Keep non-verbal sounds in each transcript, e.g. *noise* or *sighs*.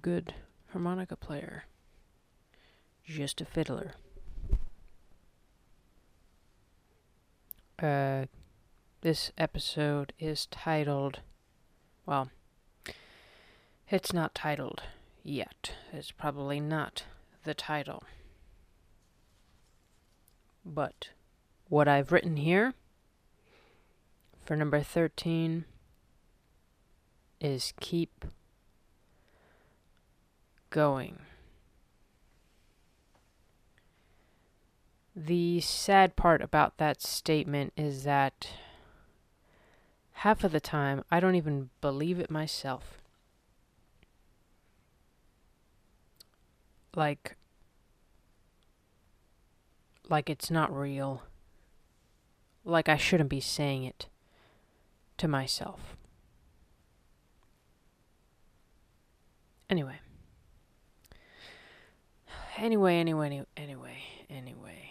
Good harmonica player. Just a fiddler. Uh, this episode is titled. Well, it's not titled yet. It's probably not the title. But what I've written here for number 13 is keep going. The sad part about that statement is that half of the time I don't even believe it myself. Like, like it's not real. Like I shouldn't be saying it to myself. Anyway. Anyway, anyway, anyway, anyway.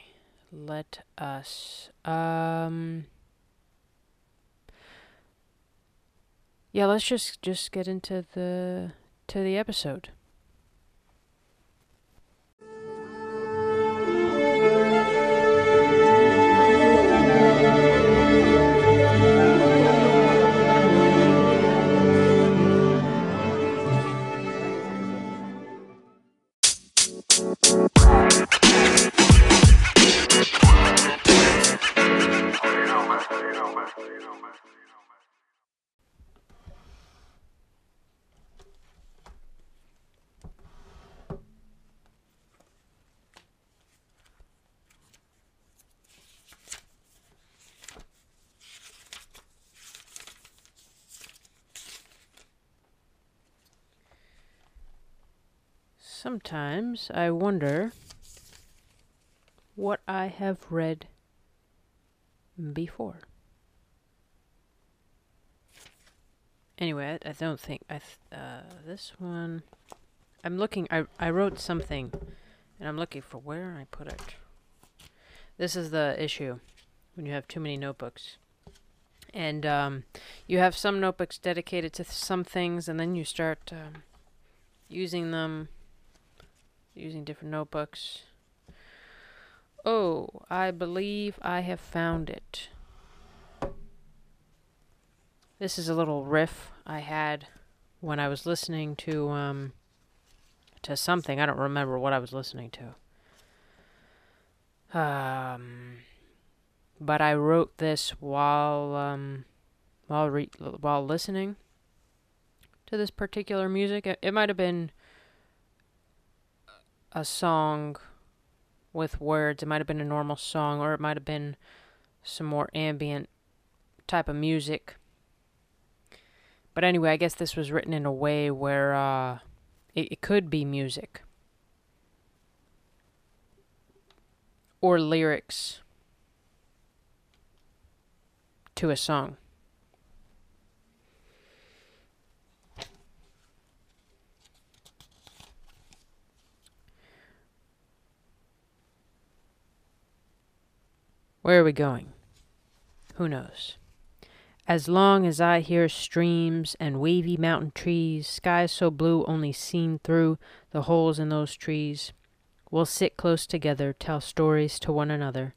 Let us um Yeah, let's just just get into the to the episode. Sometimes I wonder what I have read before. Anyway, I, I don't think I th- uh, this one. I'm looking. I I wrote something, and I'm looking for where I put it. This is the issue when you have too many notebooks, and um, you have some notebooks dedicated to some things, and then you start um, using them using different notebooks. Oh, I believe I have found it. This is a little riff I had when I was listening to um to something. I don't remember what I was listening to. Um but I wrote this while um while re- while listening to this particular music. It, it might have been a song with words. It might have been a normal song, or it might have been some more ambient type of music. But anyway, I guess this was written in a way where uh, it, it could be music or lyrics to a song. Where are we going? Who knows? As long as I hear streams and wavy mountain trees, skies so blue only seen through the holes in those trees, we'll sit close together, tell stories to one another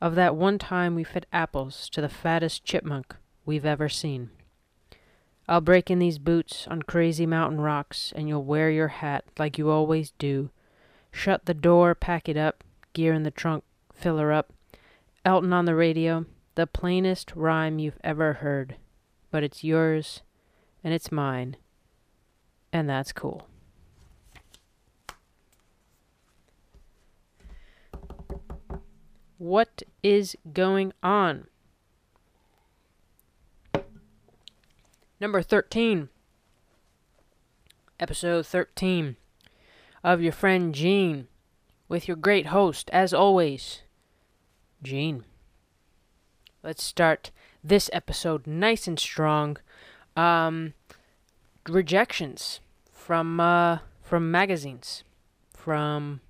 of that one time we fed apples to the fattest chipmunk we've ever seen. I'll break in these boots on crazy mountain rocks, and you'll wear your hat like you always do. Shut the door, pack it up, gear in the trunk, fill her up, Elton on the radio, the plainest rhyme you've ever heard, but it's yours and it's mine, and that's cool. What is going on? Number 13. Episode 13 of your friend Gene with your great host, as always, Gene. Let's start this episode nice and strong. Um, rejections from uh, from magazines, from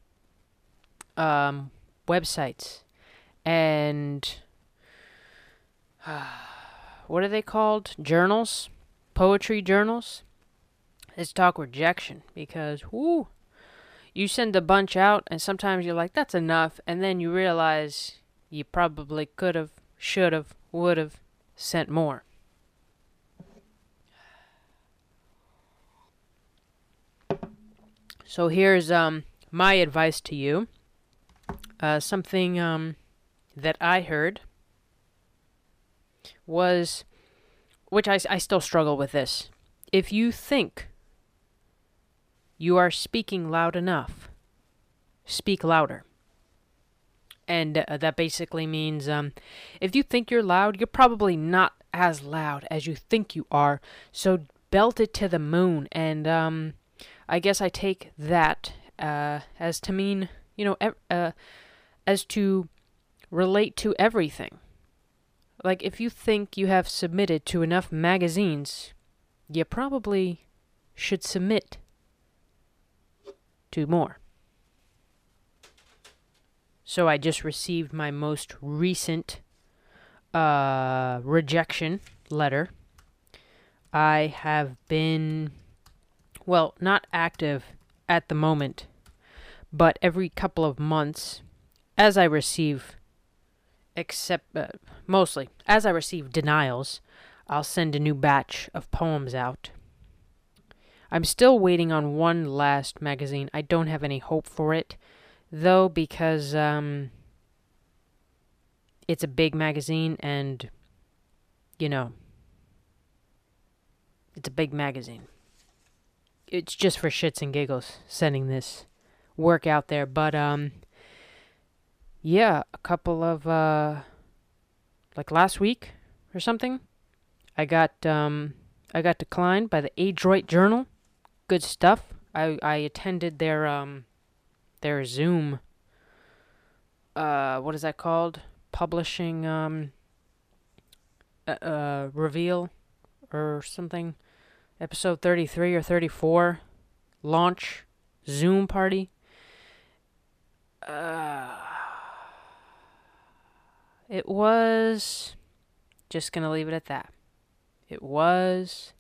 um, websites, and uh, *sighs* what are they called? Journals, poetry journals. Let's talk rejection because, whoo, you send a bunch out, and sometimes you're like, that's enough, and then you realize you probably could have, should have, would have sent more. So here's um my advice to you. Uh, something um that I heard was, which I, I still struggle with this. If you think you are speaking loud enough, speak louder. And uh, that basically means um, if you think you're loud, you're probably not as loud as you think you are. So belt it to the moon. And um, I guess I take that uh, as to mean, you know, ev- uh, as to relate to everything. Like, if you think you have submitted to enough magazines, you probably should submit to more. So I just received my most recent uh, rejection letter. I have been, well, not active at the moment, but every couple of months, as I receive, except uh, mostly as I receive denials, I'll send a new batch of poems out. I'm still waiting on one last magazine. I don't have any hope for it, though, because um, it's a big magazine and, you know, it's a big magazine. It's just for shits and giggles sending this work out there, but um, yeah, a couple of uh, like last week or something, I got um, I got declined by the Adroit Journal good stuff. I I attended their um their Zoom uh what is that called? Publishing um uh, uh reveal or something. Episode 33 or 34 launch Zoom party. Uh it was just going to leave it at that. It was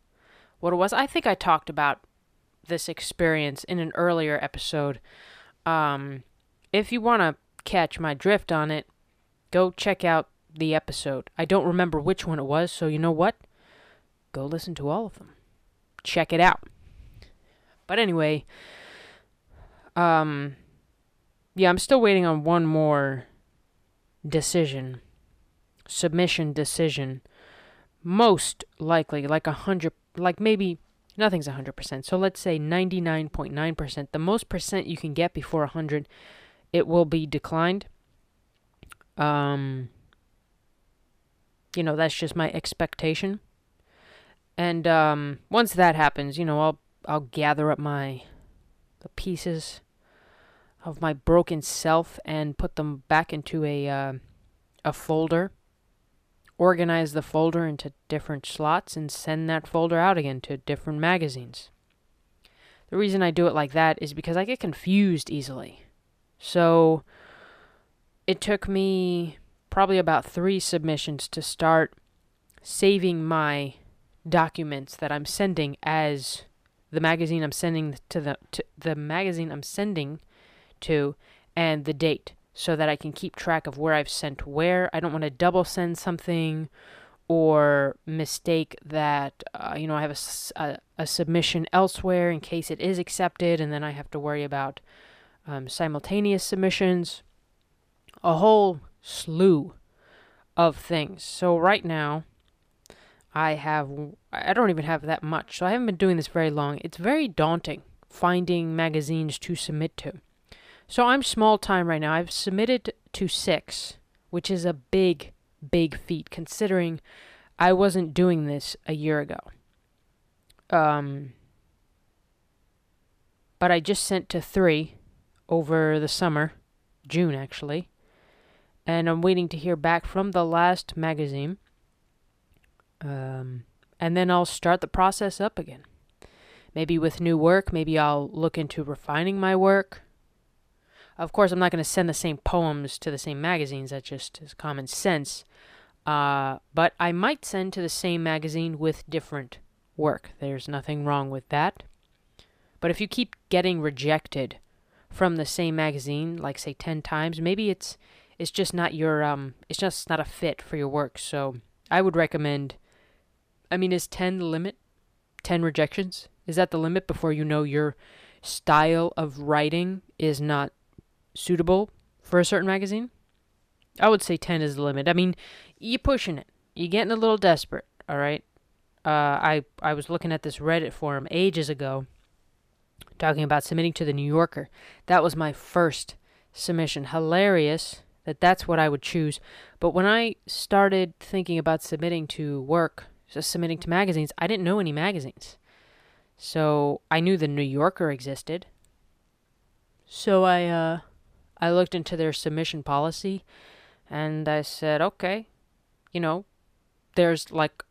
what it was. I think I talked about this experience in an earlier episode. Um, if you want to catch my drift on it, go check out the episode. I don't remember which one it was, so you know what? Go listen to all of them. Check it out. But anyway, um, yeah, I'm still waiting on one more decision, submission decision. Most likely, like a hundred, like maybe Nothing's 100%. So let's say 99.9%. The most percent you can get before 100, it will be declined. Um, you know, that's just my expectation. And um, once that happens, you know, I'll I'll gather up my the pieces of my broken self and put them back into a uh, a folder organize the folder into different slots and send that folder out again to different magazines. The reason I do it like that is because I get confused easily. So it took me probably about three submissions to start saving my documents that I'm sending as the magazine I'm sending to the to the magazine I'm sending to and the date so that I can keep track of where I've sent where. I don't want to double send something or mistake that uh, you know I have a, a, a, submission elsewhere in case it is accepted, and then I have to worry about um, simultaneous submissions. A whole slew of things. So right now, I have I don't even have that much. So I haven't been doing this very long. It's very daunting finding magazines to submit to. So I'm small time right now. I've submitted to six, which is a big, big feat considering I wasn't doing this a year ago. Um, but I just sent to three over the summer, June actually, and I'm waiting to hear back from the last magazine. Um, and then I'll start the process up again. Maybe with new work, maybe I'll look into refining my work of course, I'm not going to send the same poems to the same magazines. That just is common sense. Uh, but I might send to the same magazine with different work. There's nothing wrong with that. But if you keep getting rejected from the same magazine, like say 10 times, maybe it's it's just not your um it's just not a fit for your work. So, I would recommend I mean, is 10 the limit? 10 rejections? Is that the limit before you know your style of writing is not suitable for a certain magazine? I would say 10 is the limit. I mean, you're pushing it. You're getting a little desperate, all right? Uh, I, I was looking at this Reddit forum ages ago talking about submitting to the New Yorker. That was my first submission. Hilarious that that's what I would choose. But when I started thinking about submitting to work, just submitting to magazines, I didn't know any magazines. So I knew the New Yorker existed. So I uh I looked into their submission policy and I said, okay, you know, there's like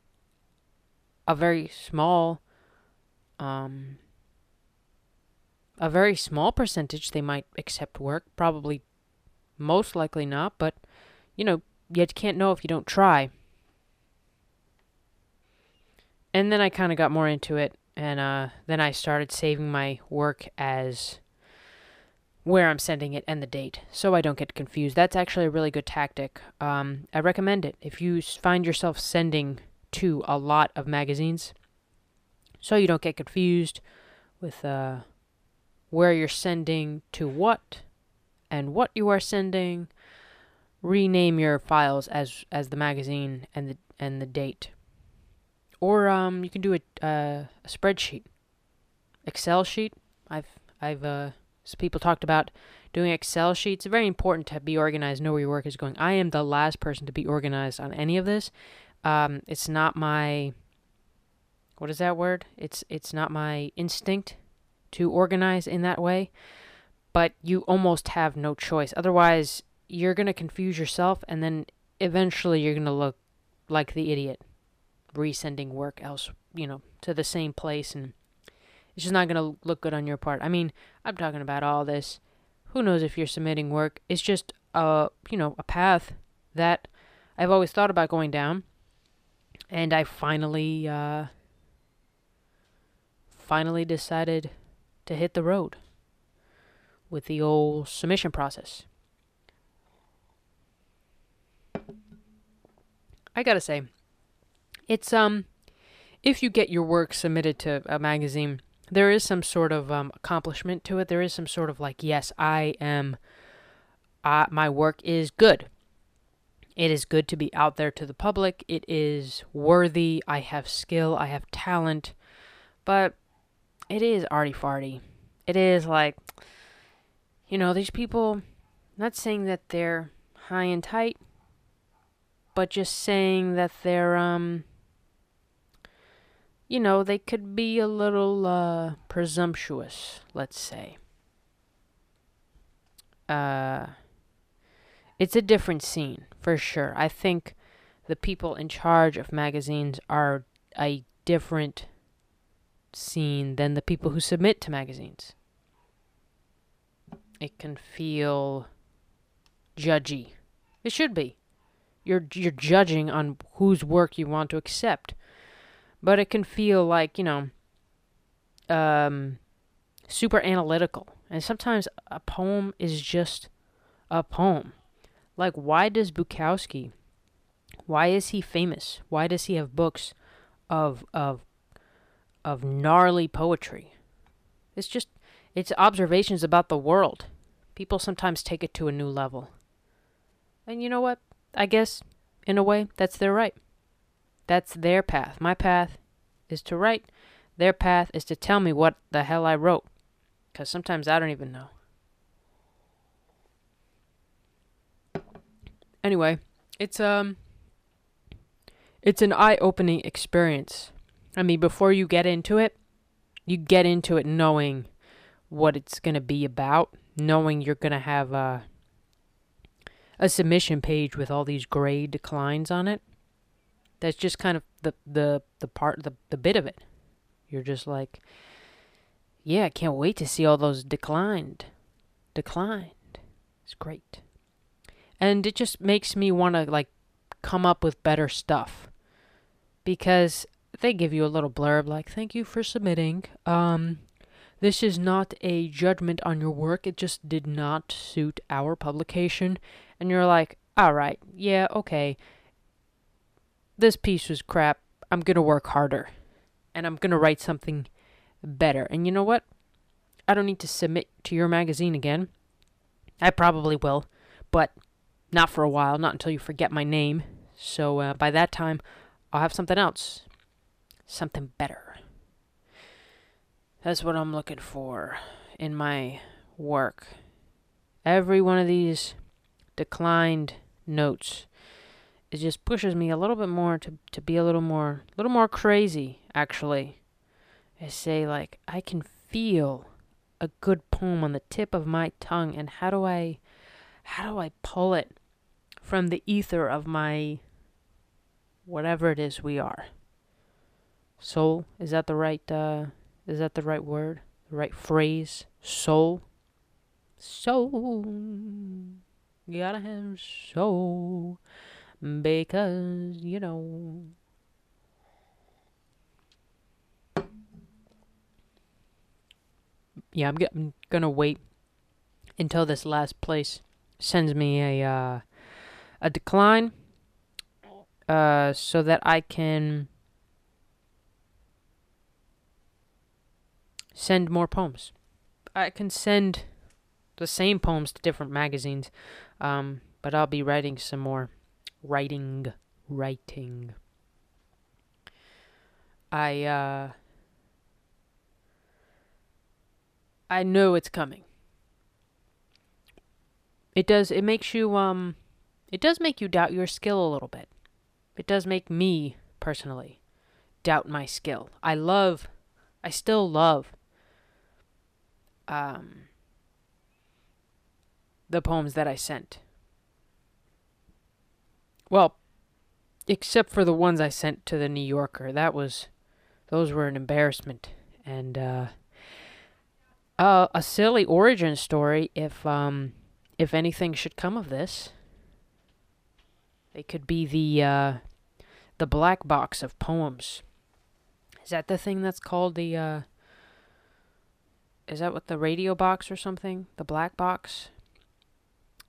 a very small um a very small percentage they might accept work, probably most likely not, but you know, you can't know if you don't try. And then I kind of got more into it and uh, then I started saving my work as where I'm sending it and the date, so I don't get confused. That's actually a really good tactic. Um, I recommend it if you find yourself sending to a lot of magazines, so you don't get confused with uh, where you're sending to what and what you are sending. Rename your files as as the magazine and the and the date. Or um, you can do a, uh, a spreadsheet, Excel sheet. I've I've uh, people talked about doing Excel sheets. Very important to be organized, know where your work is going. I am the last person to be organized on any of this. Um, it's not my what is that word? It's it's not my instinct to organize in that way, but you almost have no choice. Otherwise, you're going to confuse yourself and then eventually you're going to look like the idiot resending work else, you know, to the same place and it's just not going to look good on your part. I mean, I'm talking about all this. Who knows if you're submitting work? It's just a, you know, a path that I've always thought about going down and I finally uh finally decided to hit the road with the old submission process. I got to say, it's um if you get your work submitted to a magazine, there is some sort of um, accomplishment to it. There is some sort of like, yes, I am. Uh, my work is good. It is good to be out there to the public. It is worthy. I have skill. I have talent. But it is arty farty. It is like, you know, these people, not saying that they're high and tight, but just saying that they're, um, you know, they could be a little uh, presumptuous, let's say. Uh, it's a different scene, for sure. I think the people in charge of magazines are a different scene than the people who submit to magazines. It can feel judgy. It should be. You're you're judging on whose work you want to accept but it can feel like you know um, super analytical. And sometimes a poem is just a poem. Like why does bukowski why is he famous? Why does he have books of of of gnarly poetry? It's just it's observations about the world. People sometimes take it to a new level. And you know what? I guess in a way that's their right that's their path. My path is to write. Their path is to tell me what the hell I wrote. Because sometimes I don't even know. Anyway, it's um it's an eye-opening experience. I mean, before you get into it, you get into it knowing what it's going to be about, knowing you're going to have a a submission page with all these grade declines on it that's just kind of the the the part the the bit of it. You're just like, yeah, I can't wait to see all those declined, declined. It's great, and it just makes me want to like come up with better stuff because they give you a little blurb like, "Thank you for submitting. Um, This is not a judgment on your work. It just did not suit our publication. And you're like, all right, yeah, okay. This piece was crap. I'm going to work harder. And I'm going to write something better. And you know what? I don't need to submit to your magazine again. I probably will, but not for a while, not until you forget my name. So uh, by that time, I'll have something else. Something better. That's what I'm looking for in my work. Every one of these declined notes it just pushes me a little bit more to, to be a little more a little more crazy actually i say like i can feel a good poem on the tip of my tongue and how do i how do i pull it from the ether of my whatever it is we are? Soul is that the right uh is that the right word? The right phrase? Soul? Soul. You gotta have soul because you know yeah, I'm, g- I'm gonna wait until this last place sends me a uh, a decline, uh, so that I can send more poems. I can send the same poems to different magazines, um, but I'll be writing some more. Writing, writing. I uh, I know it's coming. It does it makes you um it does make you doubt your skill a little bit. It does make me personally doubt my skill. I love I still love um the poems that I sent. Well, except for the ones I sent to the New Yorker. That was those were an embarrassment and uh uh, a silly origin story if um if anything should come of this. It could be the uh the black box of poems. Is that the thing that's called the uh is that what the radio box or something? The black box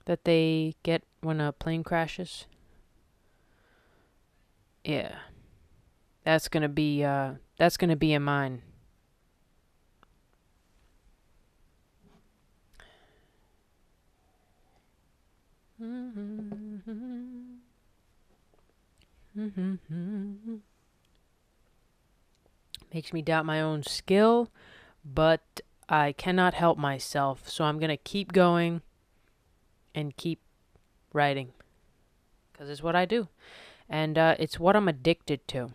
that they get when a plane crashes? Yeah. That's going to be uh that's going to be in mine. Makes me doubt my own skill, but I cannot help myself, so I'm going to keep going and keep writing. Because it's what I do. And uh, it's what I'm addicted to.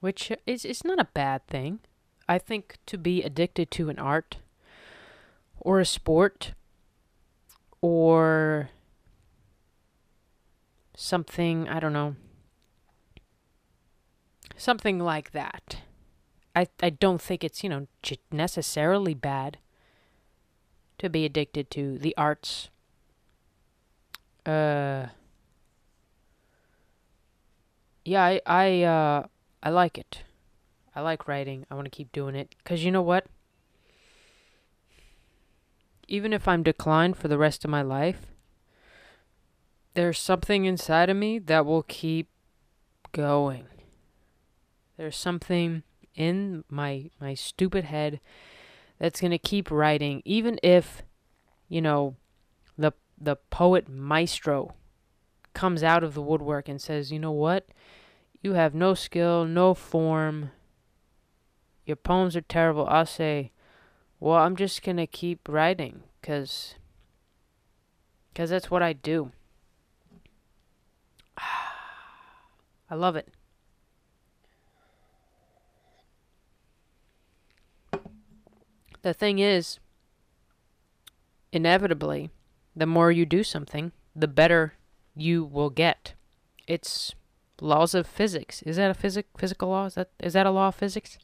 Which is it's not a bad thing. I think to be addicted to an art or a sport or something, I don't know, something like that. I, I don't think it's, you know, necessarily bad to be addicted to the arts. Uh, yeah, I, I, uh, I like it. I like writing. I want to keep doing it. Because you know what? Even if I'm declined for the rest of my life, there's something inside of me that will keep going. There's something in my my stupid head that's going to keep writing even if you know the the poet maestro comes out of the woodwork and says, "You know what? You have no skill, no form. Your poems are terrible." I'll say, "Well, I'm just going to keep writing cuz cuz that's what I do." *sighs* I love it. The thing is, inevitably, the more you do something, the better you will get. It's laws of physics. Is that a physic physical law? Is that is that a law of physics?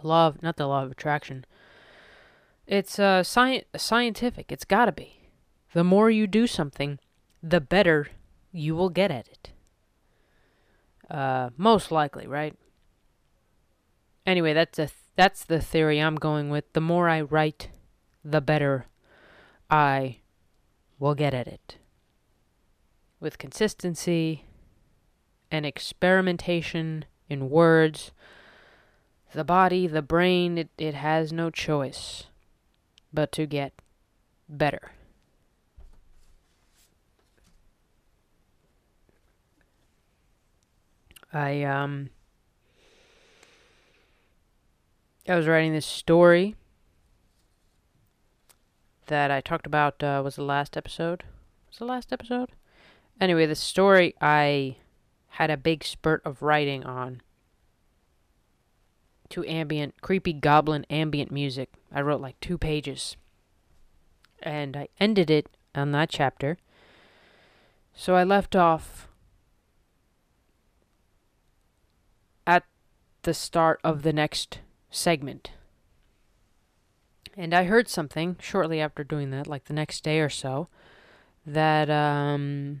The law of not the law of attraction. It's uh sci- scientific. It's got to be. The more you do something, the better you will get at it. Uh, most likely, right? Anyway, that's a th- that's the theory I'm going with. The more I write, the better I will get at it. With consistency and experimentation in words, the body, the brain, it, it has no choice but to get better. I um I was writing this story that I talked about uh, was the last episode. Was the last episode? Anyway, the story I had a big spurt of writing on to ambient, creepy goblin ambient music. I wrote like two pages. And I ended it on that chapter. So I left off at the start of the next segment. And I heard something shortly after doing that, like the next day or so, that um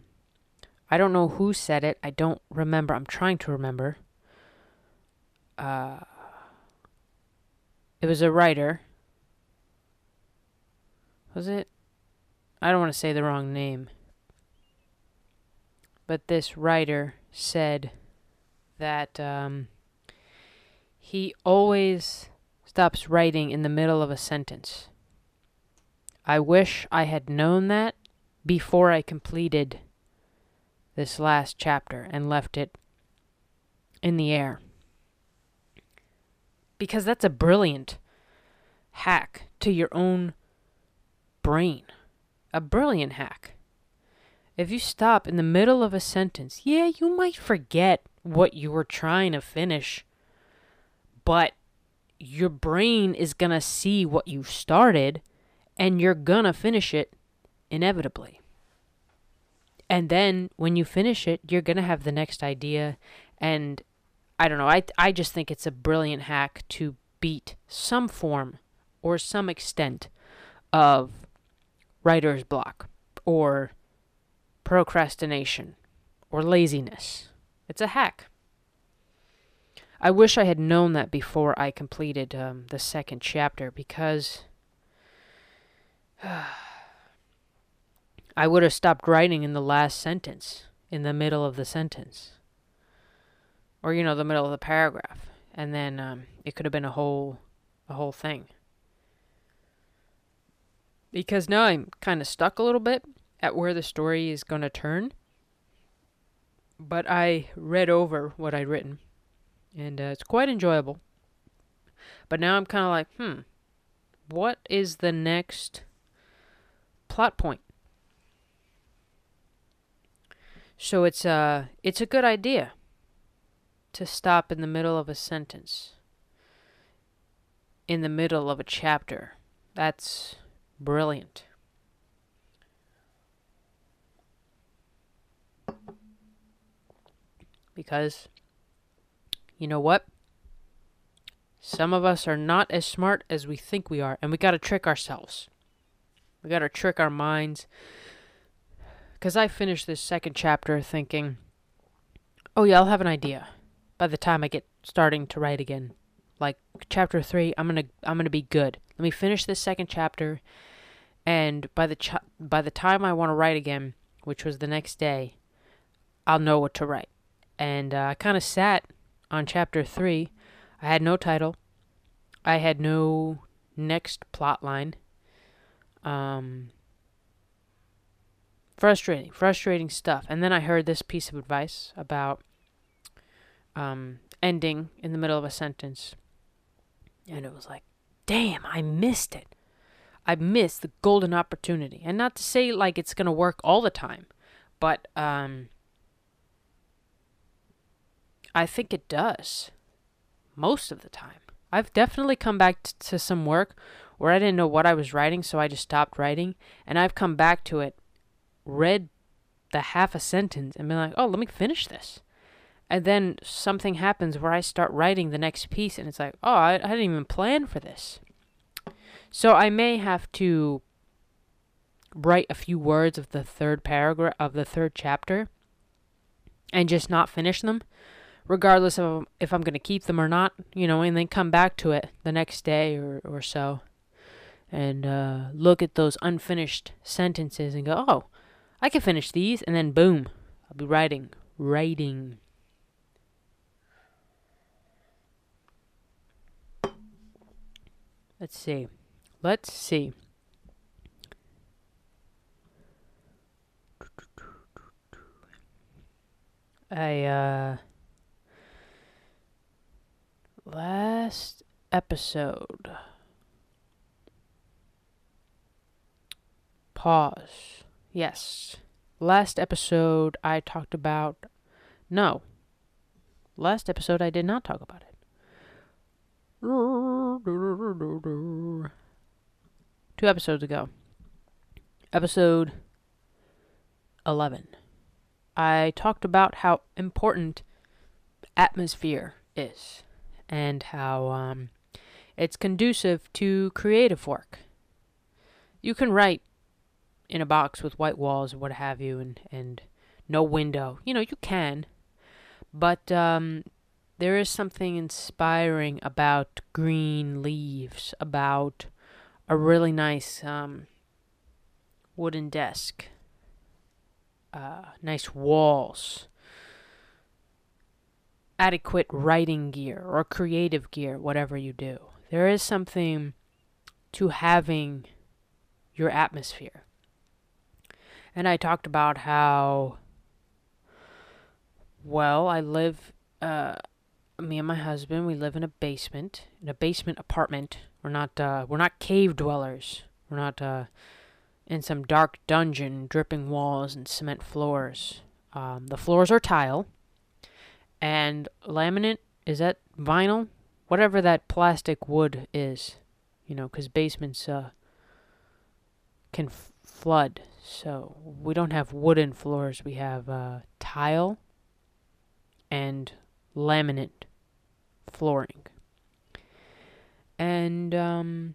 I don't know who said it. I don't remember. I'm trying to remember. Uh it was a writer. Was it? I don't want to say the wrong name. But this writer said that um, he always stops writing in the middle of a sentence. I wish I had known that before I completed this last chapter and left it in the air because that's a brilliant hack to your own brain. A brilliant hack. If you stop in the middle of a sentence, yeah, you might forget what you were trying to finish, but your brain is going to see what you started and you're going to finish it inevitably. And then when you finish it, you're going to have the next idea and I don't know. I I just think it's a brilliant hack to beat some form or some extent of writer's block or procrastination or laziness. It's a hack. I wish I had known that before I completed um, the second chapter because *sighs* I would have stopped writing in the last sentence, in the middle of the sentence. Or you know the middle of the paragraph. And then um, it could have been a whole a whole thing. Because now i'm kind of stuck a little bit at where the story is going to turn. But i read over what i'd written. And uh, it's quite enjoyable. But now i'm kind of like hmm what is the next plot point so it's uh it's a good idea to stop in the middle of a sentence, in the middle of a chapter. That's brilliant. Because, you know what? Some of us are not as smart as we think we are, and we got to trick ourselves. We got to trick our minds. Because I finished this second chapter thinking, oh, yeah, I'll have an idea by the time I get starting to write again. Like chapter 3, I'm to I'm to be good. Let me finish this second chapter and by the ch- by the time I want to write again, which was the next day, I'll know what to write. And uh, I kind of sat on chapter 3. I had no title. I had no next plot line. Um frustrating, frustrating stuff. And then I heard this piece of advice about um, ending in the middle of a sentence. And it was like, damn, I missed it. I missed the golden opportunity. And not to say like it's going to work all the time, but um, I think it does most of the time. I've definitely come back t- to some work where I didn't know what I was writing, so I just stopped writing. And I've come back to it, read the half a sentence, and been like, oh, let me finish this and then something happens where I start writing the next piece, and it's like, oh, I, I didn't even plan for this. So I may have to write a few words of the third paragraph of the third chapter and just not finish them, regardless of if I'm going to keep them or not, you know, and then come back to it the next day or, or so and uh, look at those unfinished sentences and go, oh, I can finish these, and then boom, I'll be writing, writing. Let's see. Let's see. I, uh, last episode. Pause. Yes. Last episode I talked about. No. Last episode I did not talk about it. Two episodes ago. Episode 11. I talked about how important atmosphere is and how um, it's conducive to creative work. You can write in a box with white walls or what have you and, and no window. You know, you can. But um, there is something inspiring about green leaves, about a really nice um, wooden desk, uh, nice walls, adequate writing gear or creative gear, whatever you do. There is something to having your atmosphere. And I talked about how, well, I live, uh, me and my husband, we live in a basement, in a basement apartment. We're not, uh, we're not cave dwellers. We're not, uh, in some dark dungeon, dripping walls and cement floors. Um, the floors are tile, and laminate is that vinyl, whatever that plastic wood is, you know, because basements uh, can f- flood. So we don't have wooden floors. We have uh, tile and laminate flooring. And um,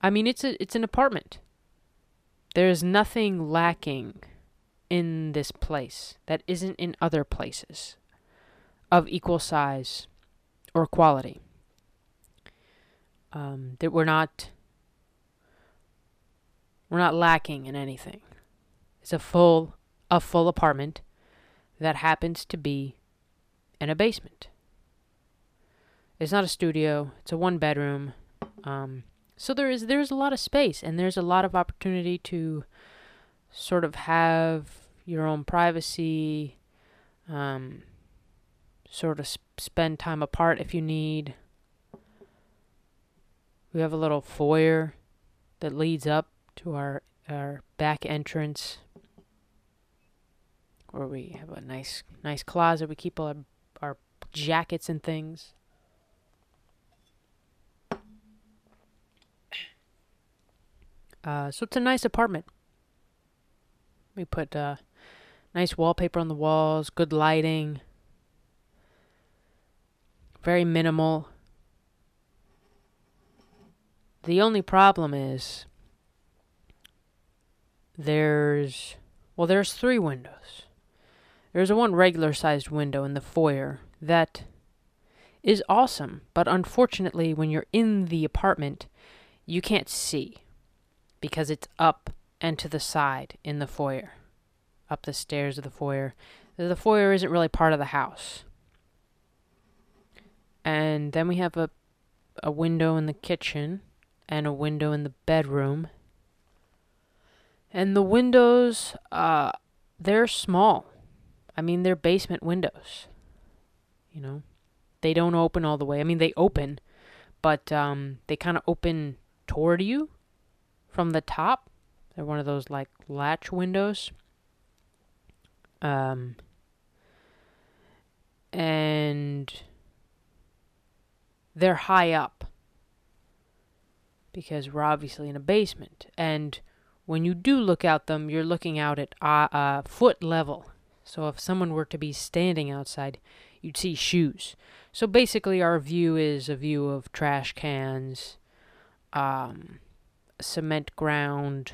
I mean, it's a it's an apartment. There's nothing lacking in this place that isn't in other places of equal size or quality. Um, that we're not we're not lacking in anything. It's a full a full apartment that happens to be in a basement. It's not a studio. It's a one bedroom. Um, so there is there's a lot of space and there's a lot of opportunity to sort of have your own privacy. Um, sort of sp- spend time apart if you need. We have a little foyer that leads up to our our back entrance where we have a nice nice closet. We keep all our, our jackets and things. Uh, so it's a nice apartment. We put uh, nice wallpaper on the walls good lighting. Very minimal. The only problem is there's well there's three windows. There's a one regular sized window in the foyer that is awesome, but unfortunately when you're in the apartment you can't see because it's up and to the side in the foyer. Up the stairs of the foyer. The foyer isn't really part of the house. And then we have a a window in the kitchen and a window in the bedroom and the windows, uh, they're small. I mean, they're basement windows. You know, they don't open all the way. I mean, they open, but um, they kind of open toward you from the top. They're one of those like latch windows. Um, and they're high up because we're obviously in a basement and when you do look out them, you're looking out at uh, uh, foot level. So if someone were to be standing outside, you'd see shoes. So basically, our view is a view of trash cans, um, cement ground,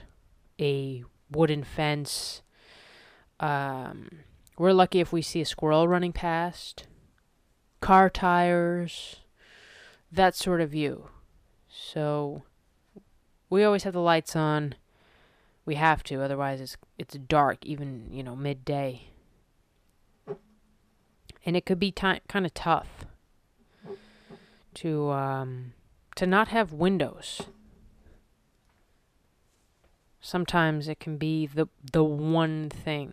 a wooden fence. Um, we're lucky if we see a squirrel running past. car tires, that sort of view. So we always have the lights on. We have to, otherwise it's it's dark, even you know midday, and it could be ti- kind of tough to um, to not have windows. Sometimes it can be the the one thing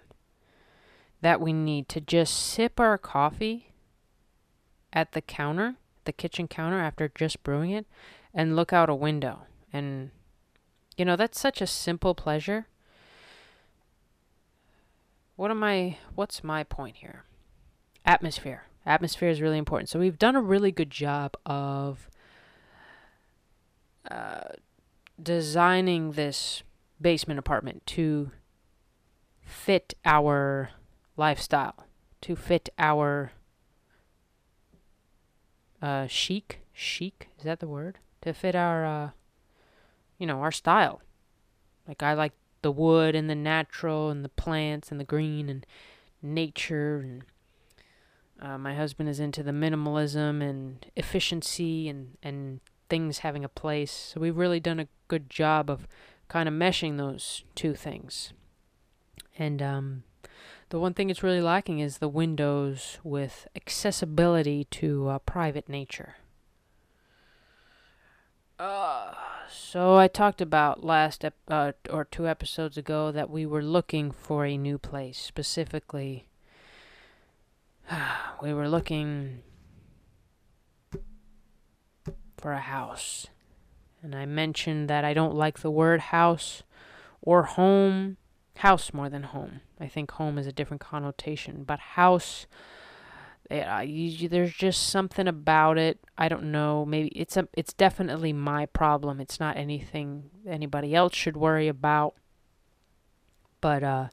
that we need to just sip our coffee at the counter, the kitchen counter after just brewing it and look out a window and you know that's such a simple pleasure. What am I what's my point here? Atmosphere. Atmosphere is really important. So we've done a really good job of uh, designing this basement apartment to fit our lifestyle, to fit our uh, chic. Chic is that the word? To fit our, uh, you know, our style. Like I like the wood and the natural and the plants and the green and nature and uh, my husband is into the minimalism and efficiency and, and things having a place. So we've really done a good job of kind of meshing those two things. And um, the one thing it's really lacking is the windows with accessibility to uh, private nature. Uh, so I talked about last ep- uh, or two episodes ago that we were looking for a new place, specifically *sighs* we were looking for a house. And I mentioned that I don't like the word house or home. House more than home. I think home is a different connotation. But house, yeah, you, there's just something about it. I don't know. Maybe it's a. It's definitely my problem. It's not anything anybody else should worry about. But uh,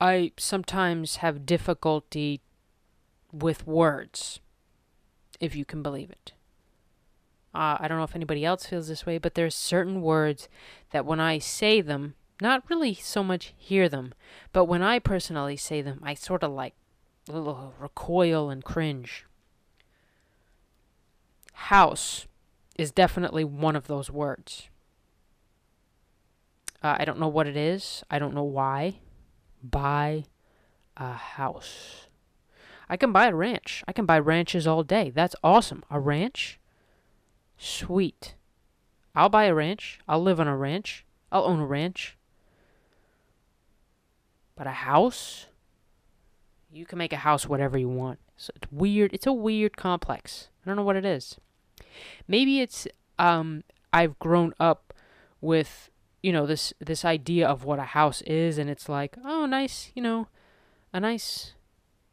I sometimes have difficulty with words, if you can believe it. Uh, I don't know if anybody else feels this way, but there's certain words that when I say them, not really so much hear them, but when I personally say them, I sort of like little recoil and cringe. House is definitely one of those words. Uh, I don't know what it is. I don't know why. Buy a house. I can buy a ranch. I can buy ranches all day. That's awesome. A ranch? Sweet. I'll buy a ranch. I'll live on a ranch. I'll own a ranch. But a house? You can make a house whatever you want. So it's weird. It's a weird complex. I don't know what it is. Maybe it's um I've grown up with you know this this idea of what a house is and it's like, oh nice, you know, a nice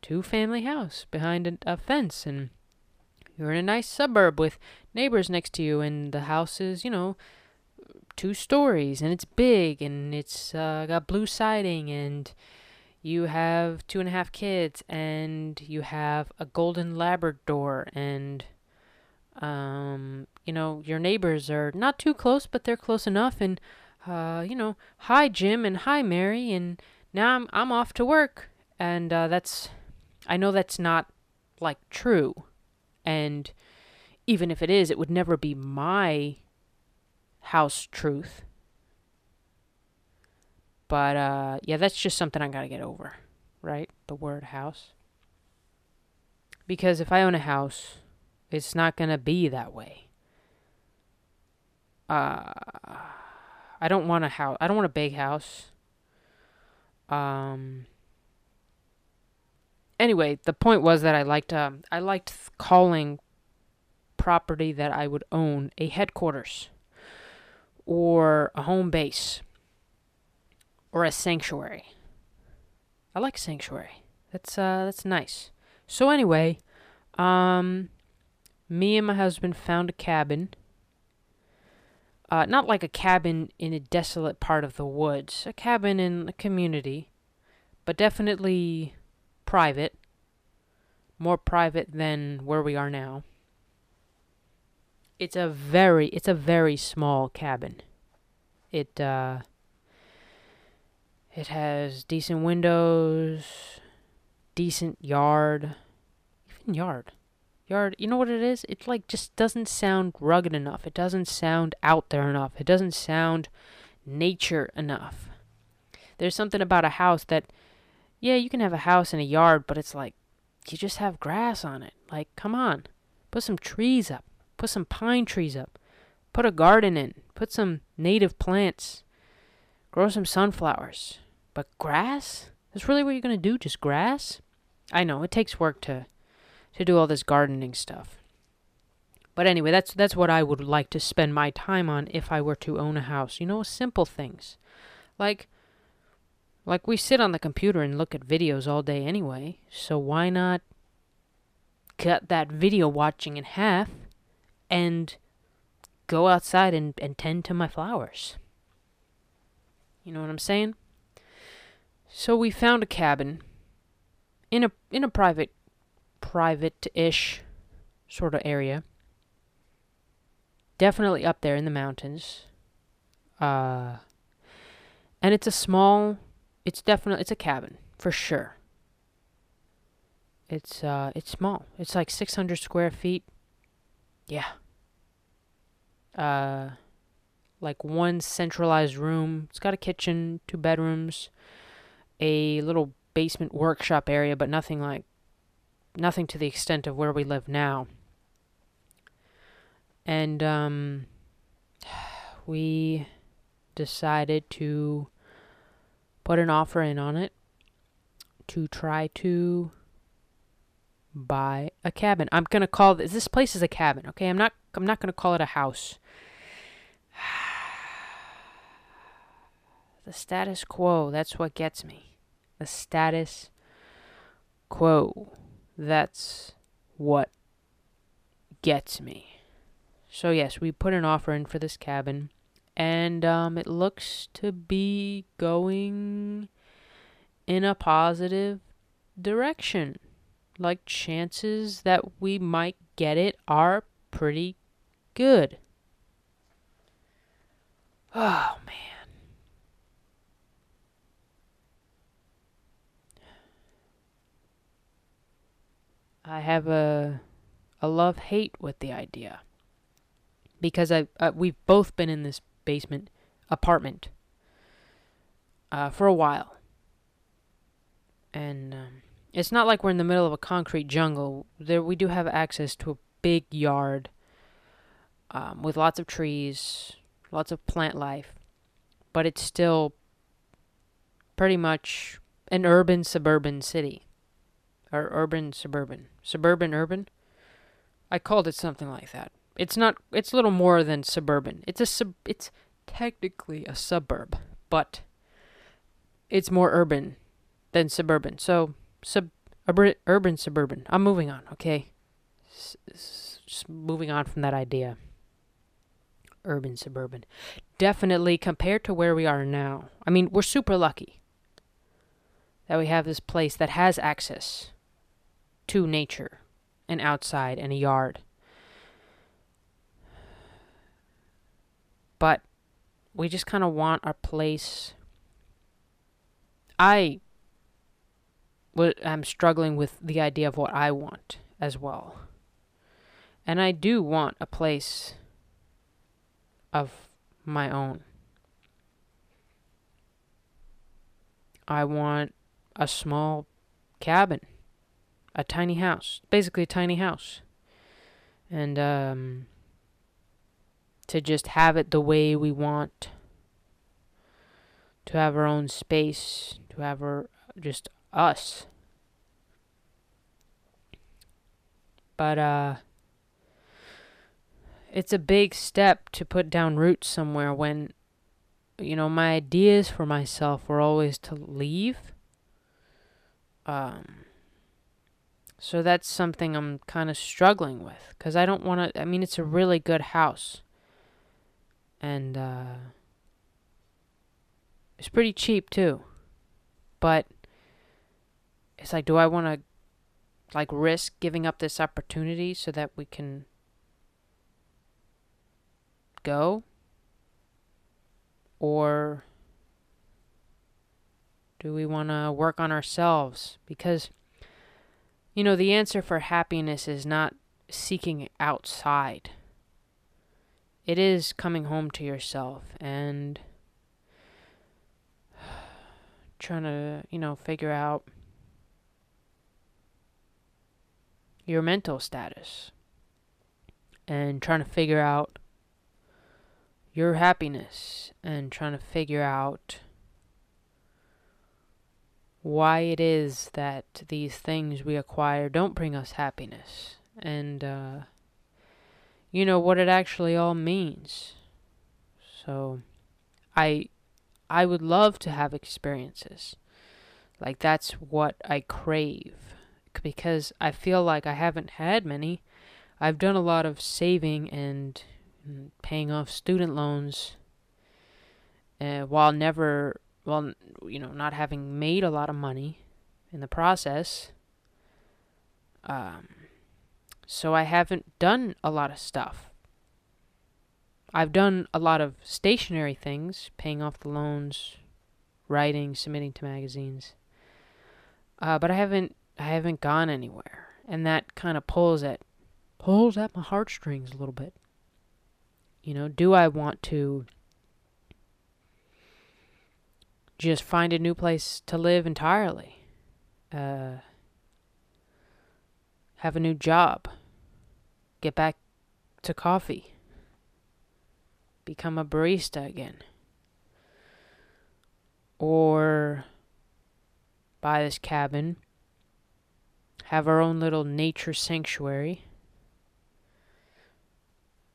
two family house behind a, a fence and you're in a nice suburb with neighbors next to you and the house is you know two stories and it's big and it's uh, got blue siding and you have two and a half kids and you have a golden labrador and um, you know your neighbors are not too close but they're close enough and uh, you know hi jim and hi mary and now i'm, I'm off to work and uh, that's I know that's not like true. And even if it is, it would never be my house truth. But uh yeah, that's just something I got to get over, right? The word house. Because if I own a house, it's not going to be that way. Uh I don't want a house. I don't want a big house. Um anyway, the point was that I liked um, I liked calling property that I would own a headquarters or a home base or a sanctuary. I like sanctuary. That's uh that's nice. So anyway, um me and my husband found a cabin. Uh, not like a cabin in a desolate part of the woods, a cabin in a community, but definitely private, more private than where we are now. It's a very it's a very small cabin. It uh it has decent windows, decent yard, even yard. yard. You know what it is? It like just doesn't sound rugged enough. It doesn't sound out there enough. It doesn't sound nature enough. There's something about a house that yeah, you can have a house and a yard, but it's like you just have grass on it. Like, come on. Put some trees up. Put some pine trees up. Put a garden in. Put some native plants. Grow some sunflowers. But grass? That's really what you're going to do? Just grass? I know, it takes work to to do all this gardening stuff. But anyway, that's that's what I would like to spend my time on if I were to own a house. You know, simple things. Like like we sit on the computer and look at videos all day anyway, so why not cut that video watching in half and go outside and, and tend to my flowers? You know what I'm saying? So we found a cabin in a in a private private-ish sort of area. Definitely up there in the mountains. Uh and it's a small it's definitely it's a cabin for sure. It's uh it's small. It's like 600 square feet. Yeah. Uh like one centralized room. It's got a kitchen, two bedrooms, a little basement workshop area, but nothing like nothing to the extent of where we live now. And um *sighs* we decided to put an offer in on it to try to buy a cabin. I'm going to call this this place is a cabin, okay? I'm not I'm not going to call it a house. *sighs* the status quo, that's what gets me. The status quo. That's what gets me. So yes, we put an offer in for this cabin and um, it looks to be going in a positive direction. Like chances that we might get it are pretty good. *sighs* Oh man. I have a a love hate with the idea because I we've both been in this basement apartment uh, for a while. And um, it's not like we're in the middle of a concrete jungle. There, we do have access to a big yard um, with lots of trees, lots of plant life, but it's still pretty much an urban suburban city, or urban suburban, suburban urban. I called it something like that. It's not. It's little more than suburban. It's a sub. It's technically a suburb, but it's more urban than suburban. So sub urban suburban. I'm moving on. Okay, just moving on from that idea. Urban suburban, definitely compared to where we are now. I mean, we're super lucky that we have this place that has access to nature, and outside, and a yard But we just kind of want our place. I am struggling with the idea of what I want as well. And I do want a place of my own. I want a small cabin, a tiny house, basically a tiny house. And um to just have it the way we want, to have our own space, to have our just us. But uh it's a big step to put down roots somewhere when you know my ideas for myself were always to leave um so that's something I'm kind of struggling with cuz I don't want to I mean it's a really good house and uh, it's pretty cheap too. But it's like, do I want to like risk giving up this opportunity so that we can go, or do we want to work on ourselves? Because you know, the answer for happiness is not seeking outside. It is coming home to yourself and *sighs* trying to, you know, figure out your mental status and trying to figure out your happiness and trying to figure out why it is that these things we acquire don't bring us happiness. And uh, you know what it actually all means. So i i would love to have experiences. Like that's what i crave. Because i feel like i haven't had many. I've done a lot of saving and paying off student loans uh, while never well, you know, not having made a lot of money in the process. Um, so I haven't done a lot of stuff. I've done a lot of stationary things, paying off the loans, writing, submitting to magazines. Uh, but I haven't I haven't gone anywhere, and that kind of pulls at pulls at my heartstrings a little bit. You know, do I want to just find a new place to live entirely? Uh, have a new job? Get back to coffee? Become a barista again? Or buy this cabin, have our own little nature sanctuary,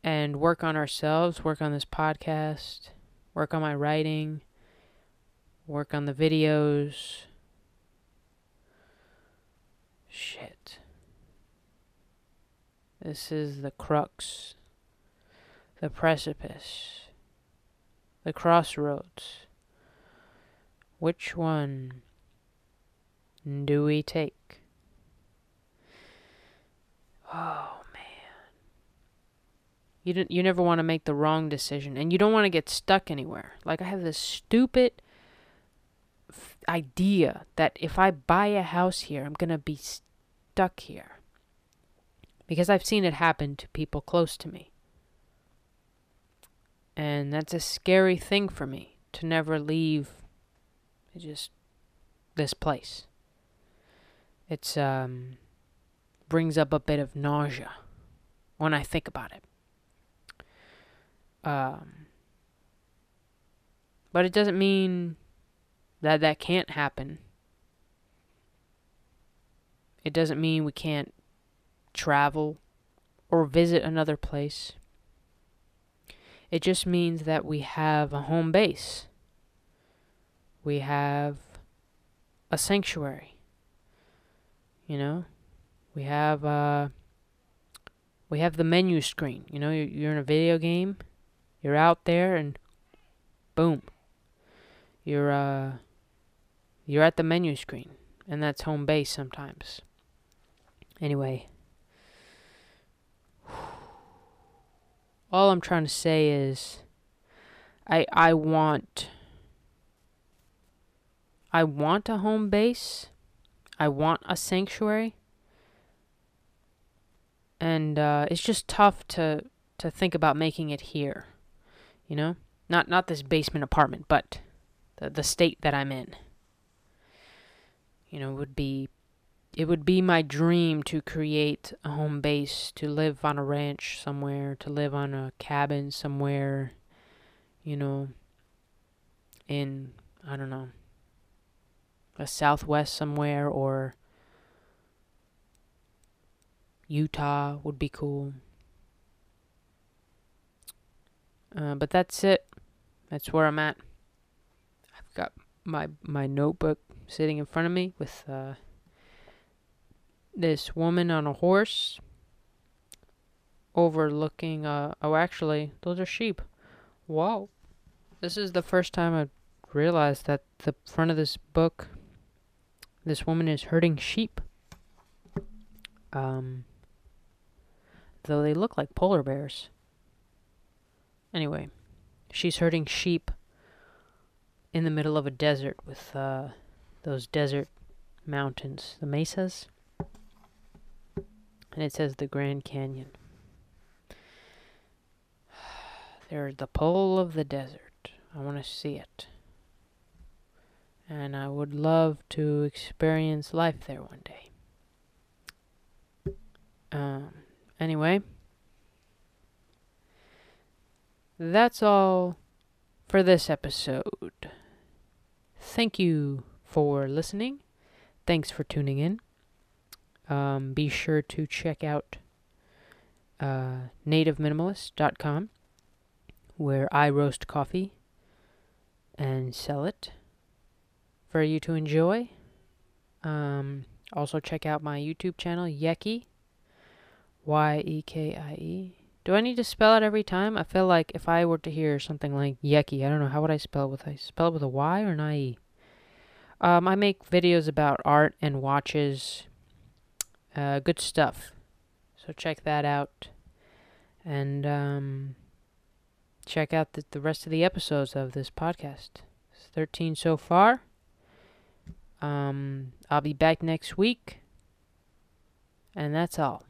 and work on ourselves, work on this podcast, work on my writing, work on the videos. Shit. This is the crux, the precipice, the crossroads. Which one do we take? Oh man. you don't, you never want to make the wrong decision and you don't want to get stuck anywhere. Like I have this stupid idea that if I buy a house here, I'm going to be stuck here. Because I've seen it happen to people close to me. And that's a scary thing for me to never leave just this place. It's um brings up a bit of nausea when I think about it. Um, but it doesn't mean that that can't happen. It doesn't mean we can't travel or visit another place. It just means that we have a home base. We have a sanctuary. You know, we have uh we have the menu screen. You know, you're, you're in a video game you're out there and boom. You're uh you're at the menu screen and that's home base sometimes. Anyway, all I'm trying to say is I I want I want a home base. I want a sanctuary. And uh, it's just tough to to think about making it here. You know? Not not this basement apartment, but the the state that I'm in. You know, would be it would be my dream to create a home base, to live on a ranch somewhere, to live on a cabin somewhere, you know, in I don't know, a southwest somewhere or Utah would be cool. Uh, but that's it. That's where I'm at. I've got my my notebook sitting in front of me with uh, this woman on a horse overlooking. Uh, oh, actually, those are sheep. Wow. This is the first time I realized that the front of this book, this woman is herding sheep. Um, though they look like polar bears. Anyway, she's herding sheep in the middle of a desert with uh, those desert mountains, the mesas. And it says the Grand Canyon. *sighs* There's the pole of the desert. I want to see it. And I would love to experience life there one day. Um, anyway, that's all for this episode. Thank you for listening. Thanks for tuning in. Um, be sure to check out uh, nativeminimalist.com where I roast coffee and sell it for you to enjoy. Um, also, check out my YouTube channel, Yekie. Y E K I E. Do I need to spell it every time? I feel like if I were to hear something like Yekie, I don't know, how would I spell it with I spell it with a Y or an I-E? Um, I make videos about art and watches. Uh, good stuff. So check that out. And um, check out the, the rest of the episodes of this podcast. It's 13 so far. Um, I'll be back next week. And that's all.